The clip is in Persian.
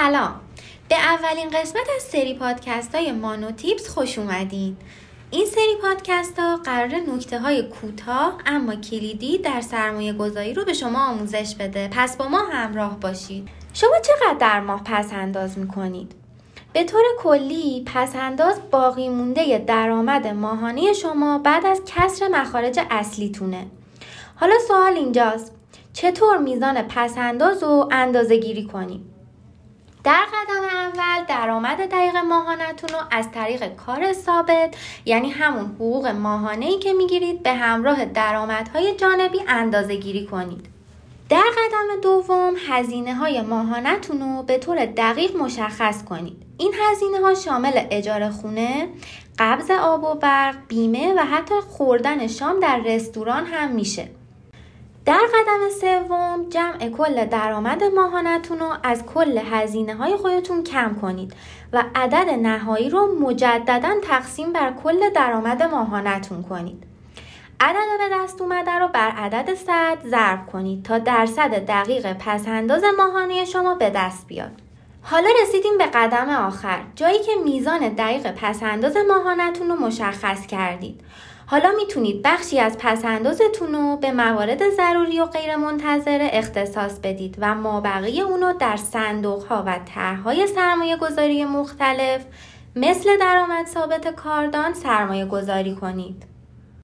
سلام. به اولین قسمت از سری پادکست های مانو تیپس خوش اومدین. این سری پادکست ها قرار نکته های کوتاه اما کلیدی در سرمایه گذاری رو به شما آموزش بده. پس با ما همراه باشید. شما چقدر در ماه پس انداز می‌کنید؟ به طور کلی پس انداز باقی مونده درآمد ماهانه شما بعد از کسر مخارج اصلیتونه. حالا سوال اینجاست. چطور میزان پسنداز رو اندازه گیری کنیم؟ در قدم اول درآمد دقیق ماهانتون رو از طریق کار ثابت یعنی همون حقوق ماهانه ای که می‌گیرید به همراه درآمدهای جانبی اندازه گیری کنید. در قدم دوم هزینه های ماهانتون رو به طور دقیق مشخص کنید. این هزینه ها شامل اجاره خونه، قبض آب و برق، بیمه و حتی خوردن شام در رستوران هم میشه. در قدم سوم جمع کل درآمد ماهانتون رو از کل هزینه های خودتون کم کنید و عدد نهایی رو مجددا تقسیم بر کل درآمد ماهانتون کنید. عدد به دست اومده رو بر عدد صد ضرب کنید تا درصد دقیق پسنداز ماهانه شما به دست بیاد. حالا رسیدیم به قدم آخر جایی که میزان دقیق پسنداز ماهانتون رو مشخص کردید. حالا می‌تونید بخشی از پسندازتون رو به موارد ضروری و غیر منتظره اختصاص بدید و مابقی اونو در صندوق ها و طرحهای سرمایه گذاری مختلف مثل درآمد ثابت کاردان سرمایه گذاری کنید.